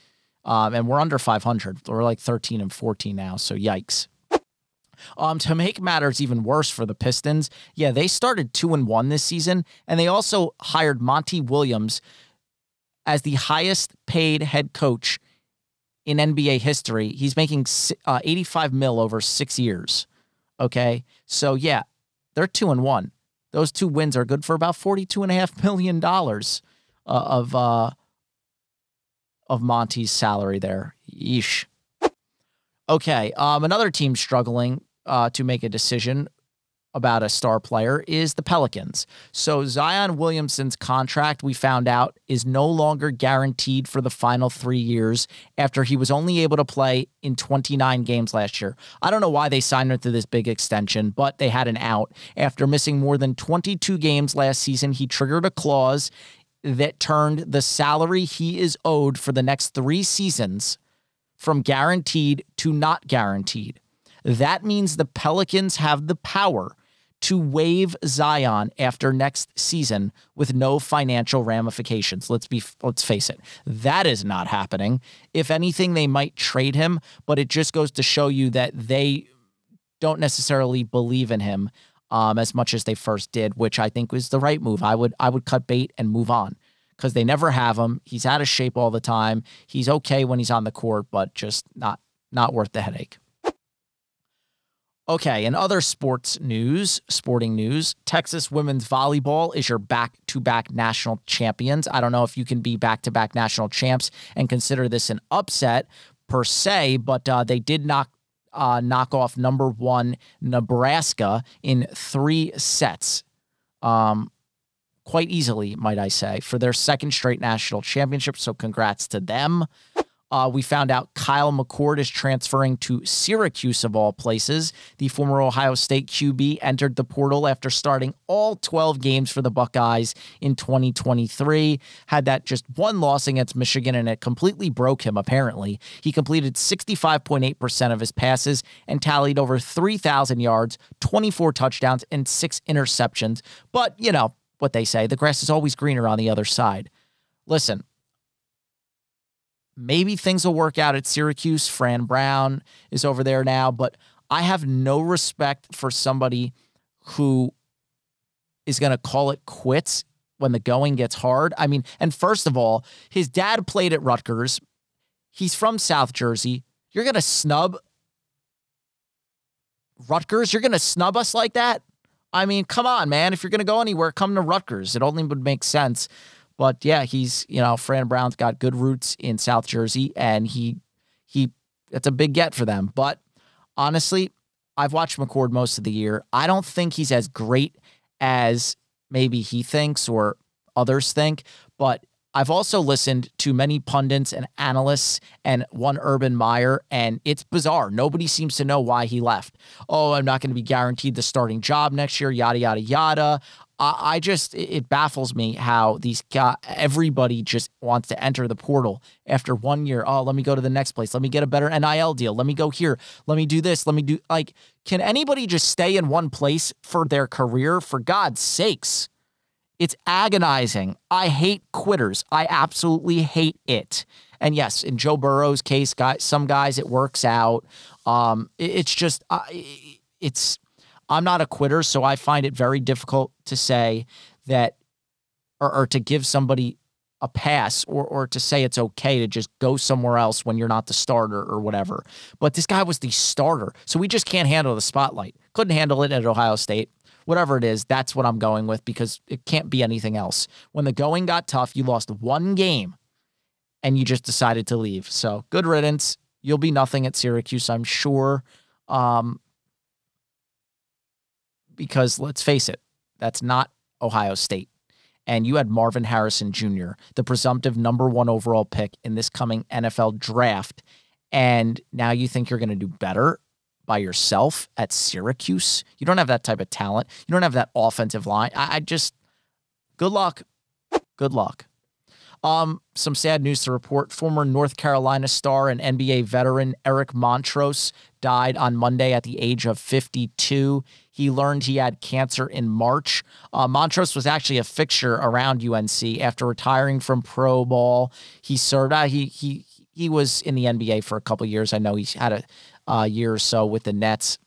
Um, and we're under 500. We're like 13 and 14 now. So yikes. Um, to make matters even worse for the Pistons, yeah, they started two and one this season, and they also hired Monty Williams as the highest paid head coach in NBA history. He's making uh, 85 mil over six years. Okay, so yeah, they're two and one. Those two wins are good for about 42 and a half million dollars uh, of uh, of Monty's salary there. Yeesh. Okay, um, another team struggling uh, to make a decision about a star player is the Pelicans. So Zion Williamson's contract, we found out, is no longer guaranteed for the final three years after he was only able to play in 29 games last year. I don't know why they signed him to this big extension, but they had an out. After missing more than 22 games last season, he triggered a clause that turned the salary he is owed for the next three seasons from guaranteed to not guaranteed. That means the Pelicans have the power to waive Zion after next season with no financial ramifications. Let's be let's face it. That is not happening. If anything they might trade him, but it just goes to show you that they don't necessarily believe in him um, as much as they first did, which I think was the right move. I would I would cut bait and move on because they never have him. He's out of shape all the time. He's okay when he's on the court, but just not not worth the headache. Okay, in other sports news, sporting news, Texas women's volleyball is your back to back national champions. I don't know if you can be back to back national champs and consider this an upset per se, but uh, they did knock. Uh, knock off number one Nebraska in three sets, um, quite easily, might I say, for their second straight national championship. So, congrats to them. Uh, we found out Kyle McCord is transferring to Syracuse, of all places. The former Ohio State QB entered the portal after starting all 12 games for the Buckeyes in 2023. Had that just one loss against Michigan, and it completely broke him, apparently. He completed 65.8% of his passes and tallied over 3,000 yards, 24 touchdowns, and six interceptions. But, you know, what they say the grass is always greener on the other side. Listen, maybe things will work out at Syracuse. Fran Brown is over there now, but I have no respect for somebody who is going to call it quits when the going gets hard. I mean, and first of all, his dad played at Rutgers. He's from South Jersey. You're going to snub Rutgers? You're going to snub us like that? I mean, come on, man. If you're going to go anywhere, come to Rutgers. It only would make sense. But yeah, he's you know Fran Brown's got good roots in South Jersey, and he he it's a big get for them. But honestly, I've watched McCord most of the year. I don't think he's as great as maybe he thinks or others think, but I've also listened to many pundits and analysts and one Urban Meyer, and it's bizarre. Nobody seems to know why he left. Oh, I'm not going to be guaranteed the starting job next year, yada, yada, yada. I just it baffles me how these everybody just wants to enter the portal after one year. Oh, let me go to the next place. Let me get a better NIL deal. Let me go here. Let me do this. Let me do like. Can anybody just stay in one place for their career? For God's sakes, it's agonizing. I hate quitters. I absolutely hate it. And yes, in Joe Burrow's case, guys, some guys it works out. Um, it, it's just, uh, it's I'm not a quitter, so I find it very difficult to say that or, or to give somebody a pass or or to say it's okay to just go somewhere else when you're not the starter or whatever. But this guy was the starter. So we just can't handle the spotlight. Couldn't handle it at Ohio State. Whatever it is, that's what I'm going with because it can't be anything else. When the going got tough, you lost one game and you just decided to leave. So good riddance. You'll be nothing at Syracuse, I'm sure. Um, because let's face it, that's not Ohio State. And you had Marvin Harrison Jr., the presumptive number one overall pick in this coming NFL draft. And now you think you're going to do better by yourself at Syracuse? You don't have that type of talent. You don't have that offensive line. I, I just, good luck. Good luck. Um, some sad news to report. Former North Carolina star and NBA veteran Eric Montross died on Monday at the age of 52. He learned he had cancer in March. Uh, Montross was actually a fixture around UNC after retiring from pro ball. He served. Uh, he he he was in the NBA for a couple years. I know he's had a year or so with the Nets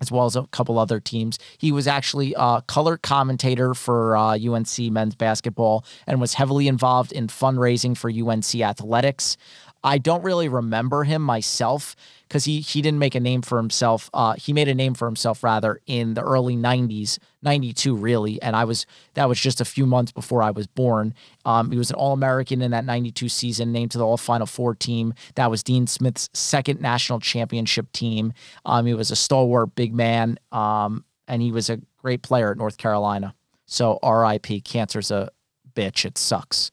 as well as a couple other teams. He was actually a color commentator for uh, UNC men's basketball and was heavily involved in fundraising for UNC athletics. I don't really remember him myself because he he didn't make a name for himself. Uh, he made a name for himself rather in the early '90s, '92 really, and I was that was just a few months before I was born. Um, he was an All American in that '92 season, named to the All Final Four team. That was Dean Smith's second national championship team. Um, he was a stalwart big man, um, and he was a great player at North Carolina. So R.I.P. Cancer's a bitch. It sucks.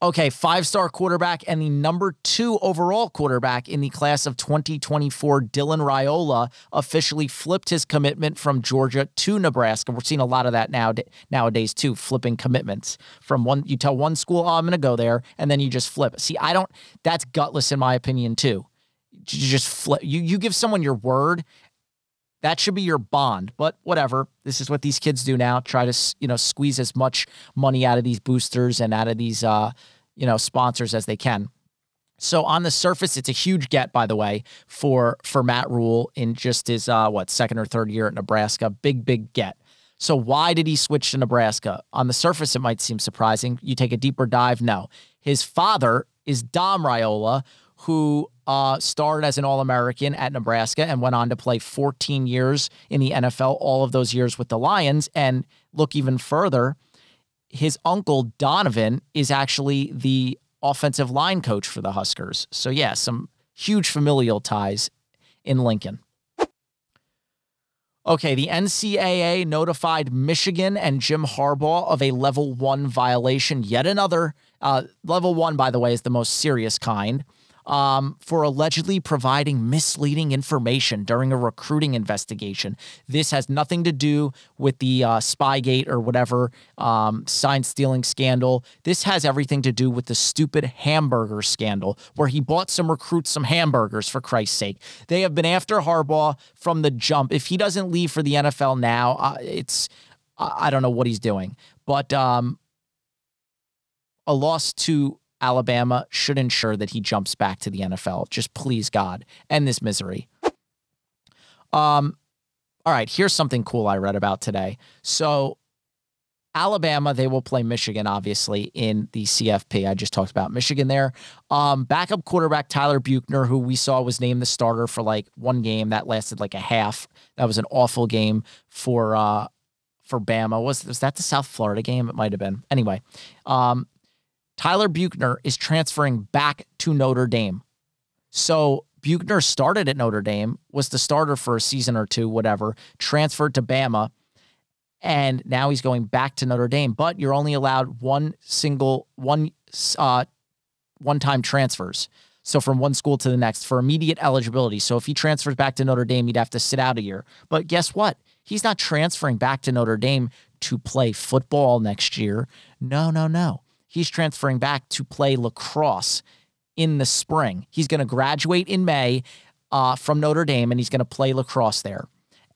Okay, five star quarterback and the number two overall quarterback in the class of 2024, Dylan Raiola, officially flipped his commitment from Georgia to Nebraska. We're seeing a lot of that now nowadays too, flipping commitments from one. You tell one school, oh, I'm going to go there, and then you just flip. See, I don't. That's gutless in my opinion too. You just flip. You you give someone your word, That should be your bond, but whatever. This is what these kids do now. Try to, you know, squeeze as much money out of these boosters and out of these, uh, you know, sponsors as they can. So on the surface, it's a huge get, by the way, for for Matt Rhule in just his uh, what second or third year at Nebraska. Big, big get. So why did he switch to Nebraska? On the surface, it might seem surprising. You take a deeper dive. No, his father is Dom Raiola, who uh, started as an All American at Nebraska and went on to play 14 years in the NFL, all of those years with the Lions. And look even further, his uncle Donovan is actually the offensive line coach for the Huskers. So, yeah, some huge familial ties in Lincoln. Okay, the NCAA notified Michigan and Jim Harbaugh of a level one violation. Yet another. Uh, level one, by the way, is the most serious kind um, for allegedly providing misleading information during a recruiting investigation. This has nothing to do with the uh, Spygate or whatever um, sign stealing scandal. This has everything to do with the stupid hamburger scandal where he bought some recruits some hamburgers for Christ's sake. They have been after Harbaugh from the jump. If he doesn't leave for the NFL now, uh, it's I don't know what he's doing, but um, a loss to Alabama should ensure that he jumps back to the NFL. Just please, God, end this misery. Um, all right, here's something cool I read about today. So, Alabama, they will play Michigan, obviously, in the CFP. I just talked about Michigan there. Um, backup quarterback Tyler Buchner, who we saw was named the starter for like one game that lasted like a half. That was an awful game for uh, for Bama. Was was that the South Florida game? It might have been. Anyway, um, Tyler Buchner is transferring back to Notre Dame. So Buchner started at Notre Dame, was the starter for a season or two, whatever, transferred to Bama, and now he's going back to Notre Dame. But you're only allowed one single, one uh, one time transfers. So from one school to the next for immediate eligibility. So if he transfers back to Notre Dame, he'd have to sit out a year. But guess what? He's not transferring back to Notre Dame to play football next year. No, no, no he's transferring back to play lacrosse in the spring. He's going to graduate in May uh, from Notre Dame and he's going to play lacrosse there.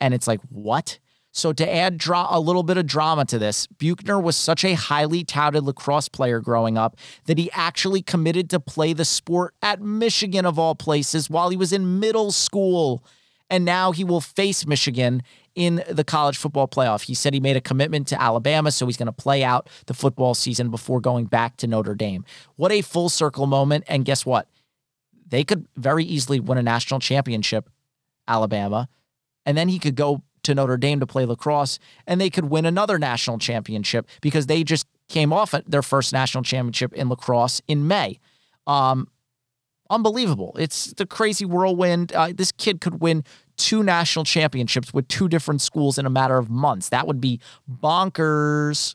And it's like, what? So to add dra- a little bit of drama to this, Buchner was such a highly touted lacrosse player growing up that he actually committed to play the sport at Michigan of all places while he was in middle school. And now he will face Michigan in the college football playoff. He said he made a commitment to Alabama, so he's going to play out the football season before going back to Notre Dame. What a full circle moment. And guess what? They could very easily win a national championship, Alabama, and then he could go to Notre Dame to play lacrosse, and they could win another national championship because they just came off their first national championship in lacrosse in May. Um, unbelievable. It's the crazy whirlwind. Uh, this kid could win two national championships with two different schools in a matter of months. That would be bonkers.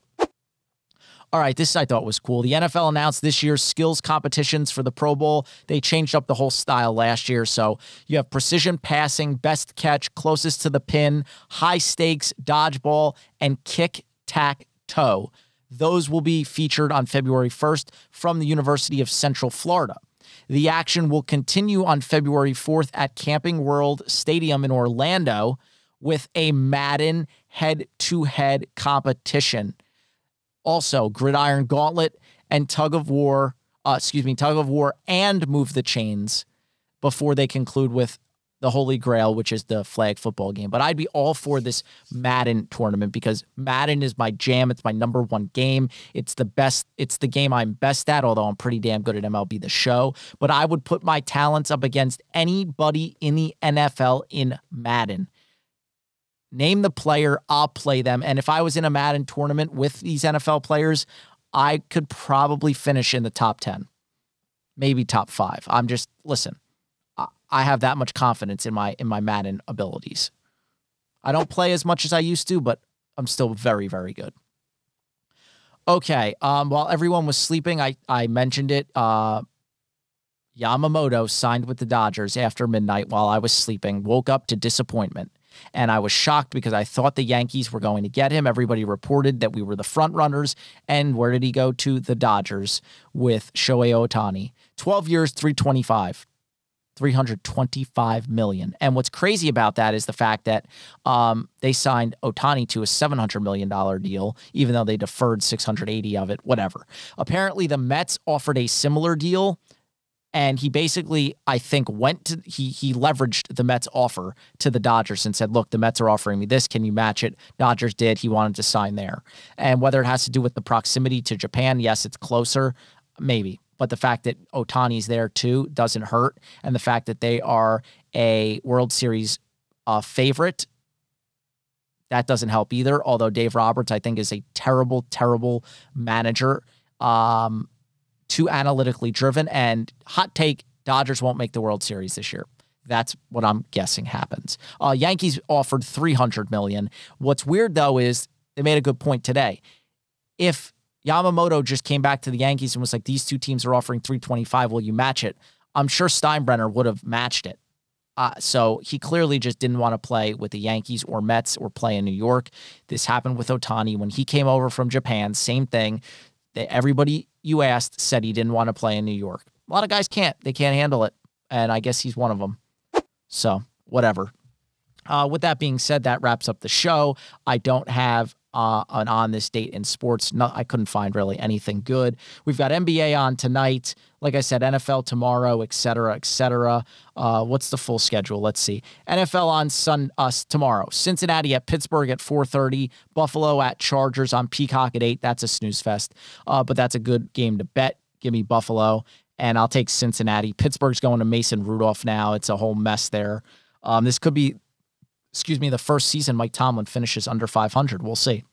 All right, this I thought was cool. The NFL announced this year's skills competitions for the Pro Bowl. They changed up the whole style last year. So you have precision passing, best catch, closest to the pin, high stakes, dodgeball, and kick tack toe. Those will be featured on February 1st from the University of Central Florida. The action will continue on February 4th at Camping World Stadium in Orlando with a Madden head to head competition. Also, Gridiron Gauntlet and Tug of War, uh, excuse me, Tug of War and Move the Chains before they conclude with the Holy Grail, which is the flag football game. But I'd be all for this Madden tournament because Madden is my jam. It's my number one game. It's the best. It's the game I'm best at, although I'm pretty damn good at MLB The Show. But I would put my talents up against anybody in the NFL in Madden. Name the player, I'll play them. And if I was in a Madden tournament with these NFL players, I could probably finish in the top 10, maybe top five. I'm just, listen, I have that much confidence in my in my Madden abilities. I don't play as much as I used to, but I'm still very very good. Okay, um, while everyone was sleeping, I I mentioned it. Uh, Yamamoto signed with the Dodgers after midnight while I was sleeping. Woke up to disappointment. And I was shocked because I thought the Yankees were going to get him. Everybody reported that we were the front runners. And where did he go to? The Dodgers with Shohei Ohtani. 12 years, 325. 325 million. And what's crazy about that is the fact that um, they signed Ohtani to a 700 million dollar deal, even though they deferred 680 of it. Whatever. Apparently, the Mets offered a similar deal, and he basically, I think, went to he he leveraged the Mets offer to the Dodgers and said, "Look, the Mets are offering me this. Can you match it?" Dodgers did. He wanted to sign there, and whether it has to do with the proximity to Japan, yes, it's closer, maybe but the fact that Ohtani's there too doesn't hurt, and the fact that they are a World Series uh, favorite that doesn't help either. Although Dave Roberts, I think, is a terrible, terrible manager, um, too analytically driven. And hot take: Dodgers won't make the World Series this year. That's what I'm guessing happens. Uh, Yankees offered 300 million. What's weird though is they made a good point today. If Yamamoto just came back to the Yankees and was like, these two teams are offering 325. Will you match it? I'm sure Steinbrenner would have matched it. Uh, so he clearly just didn't want to play with the Yankees or Mets or play in New York. This happened with Ohtani when he came over from Japan. Same thing. Everybody you asked said he didn't want to play in New York. A lot of guys can't. They can't handle it. And I guess he's one of them. So, whatever. Uh, with that being said, that wraps up the show. I don't have uh, on, on this date in sports. I couldn't find really anything good. We've got NBA on tonight. Like I said, NFL tomorrow, et cetera, et cetera. Uh, what's the full schedule? Let's see. NFL on Sun us uh, tomorrow. Cincinnati at Pittsburgh at 4:30. Buffalo at Chargers on Peacock at eight. That's a snooze fest, uh, but that's a good game to bet. Give me Buffalo, and I'll take Cincinnati. Pittsburgh's going to Mason Rudolph now. It's a whole mess there. Um, this could be excuse me, the first season Mike Tomlin finishes under 500. We'll see.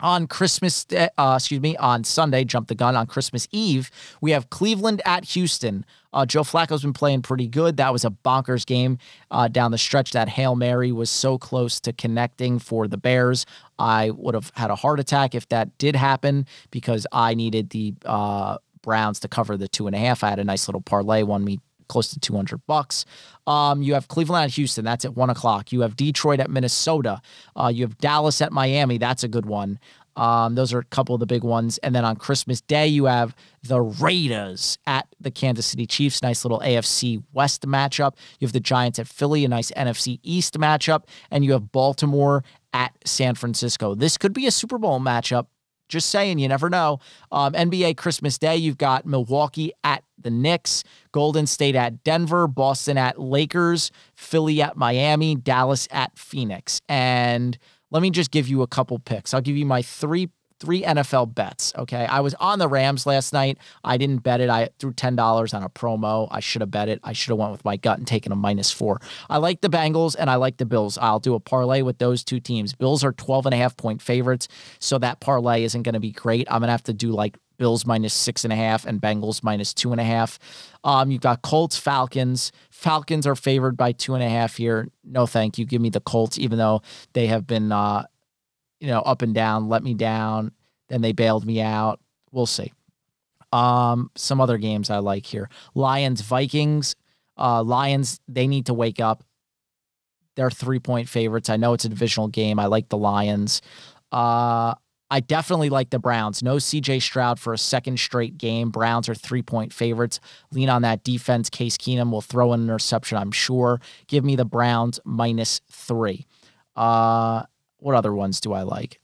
On Christmas, uh, excuse me, on Sunday, jump the gun. On Christmas Eve, we have Cleveland at Houston. Uh, Joe Flacco's been playing pretty good. That was a bonkers game uh, down the stretch. That Hail Mary was so close to connecting for the Bears. I would have had a heart attack if that did happen because I needed the uh, Browns to cover the two and a half. I had a nice little parlay, won me close to 200 bucks. Um, you have Cleveland at Houston. That's at one o'clock. You have Detroit at Minnesota. Uh, you have Dallas at Miami. That's a good one. Um, those are a couple of the big ones. And then on Christmas Day, you have the Raiders at the Kansas City Chiefs. Nice little AFC West matchup. You have the Giants at Philly, a nice NFC East matchup. And you have Baltimore at San Francisco. This could be a Super Bowl matchup. Just saying, you never know. Um, NBA Christmas Day, you've got Milwaukee at the Knicks, Golden State at Denver, Boston at Lakers, Philly at Miami, Dallas at Phoenix. And let me just give you a couple picks. I'll give you my three three NFL bets. Okay. I was on the Rams last night. I didn't bet it. I threw $10 on a promo. I should have bet it. I should have went with my gut and taken a minus four. I like the Bengals and I like the Bills. I'll do a parlay with those two teams. Bills are 12 and a half point favorites. So that parlay isn't going to be great. I'm going to have to do like Bills minus six and a half and Bengals minus two and a half. Um, you've got Colts, Falcons. Falcons are favored by two and a half here. No, thank you. Give me the Colts, even though they have been uh, you know, up and down, let me down. Then they bailed me out. We'll see. Um, some other games I like here. Lions, Vikings. Uh, Lions, they need to wake up. They're three point favorites. I know it's a divisional game. I like the Lions. Uh, I definitely like the Browns. No CJ Stroud for a second straight game. Browns are three point favorites. Lean on that defense. Case Keenum will throw an interception, I'm sure. Give me the Browns minus three. Uh, what other ones do I like?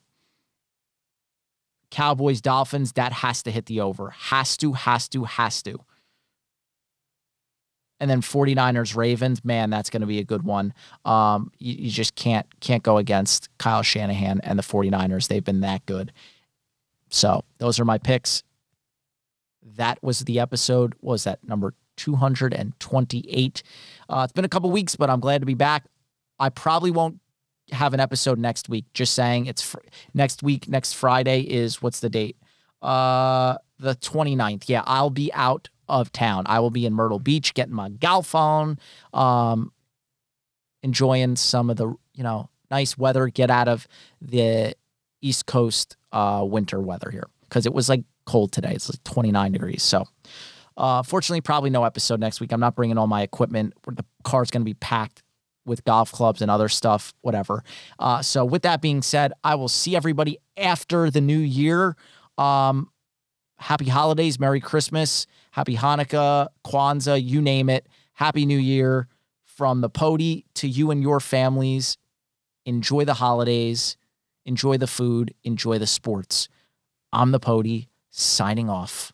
Cowboys, Dolphins, that has to hit the over. Has to, has to, has to. And then 49ers, Ravens, man, that's going to be a good one. Um, you, you just can't can't go against Kyle Shanahan and the 49ers. They've been that good. So those are my picks. That was the episode. What was that number 228? Uh, it's been a couple weeks, but I'm glad to be back. I probably won't have an episode next week. Just saying it's fr- next week, next Friday is what's the date? Uh the 29th. Yeah, I'll be out of town. I will be in Myrtle Beach getting my golf on, um enjoying some of the, you know, nice weather, get out of the East Coast uh winter weather here cuz it was like cold today. It's like 29 degrees. So uh, fortunately, probably no episode next week. I'm not bringing all my equipment. The car's going to be packed with golf clubs and other stuff, whatever. Uh, so, with that being said, I will see everybody after the new year. Um, happy holidays, Merry Christmas, Happy Hanukkah, Kwanzaa, you name it. Happy New Year from the podi to you and your families. Enjoy the holidays, enjoy the food, enjoy the sports. I'm the podi signing off.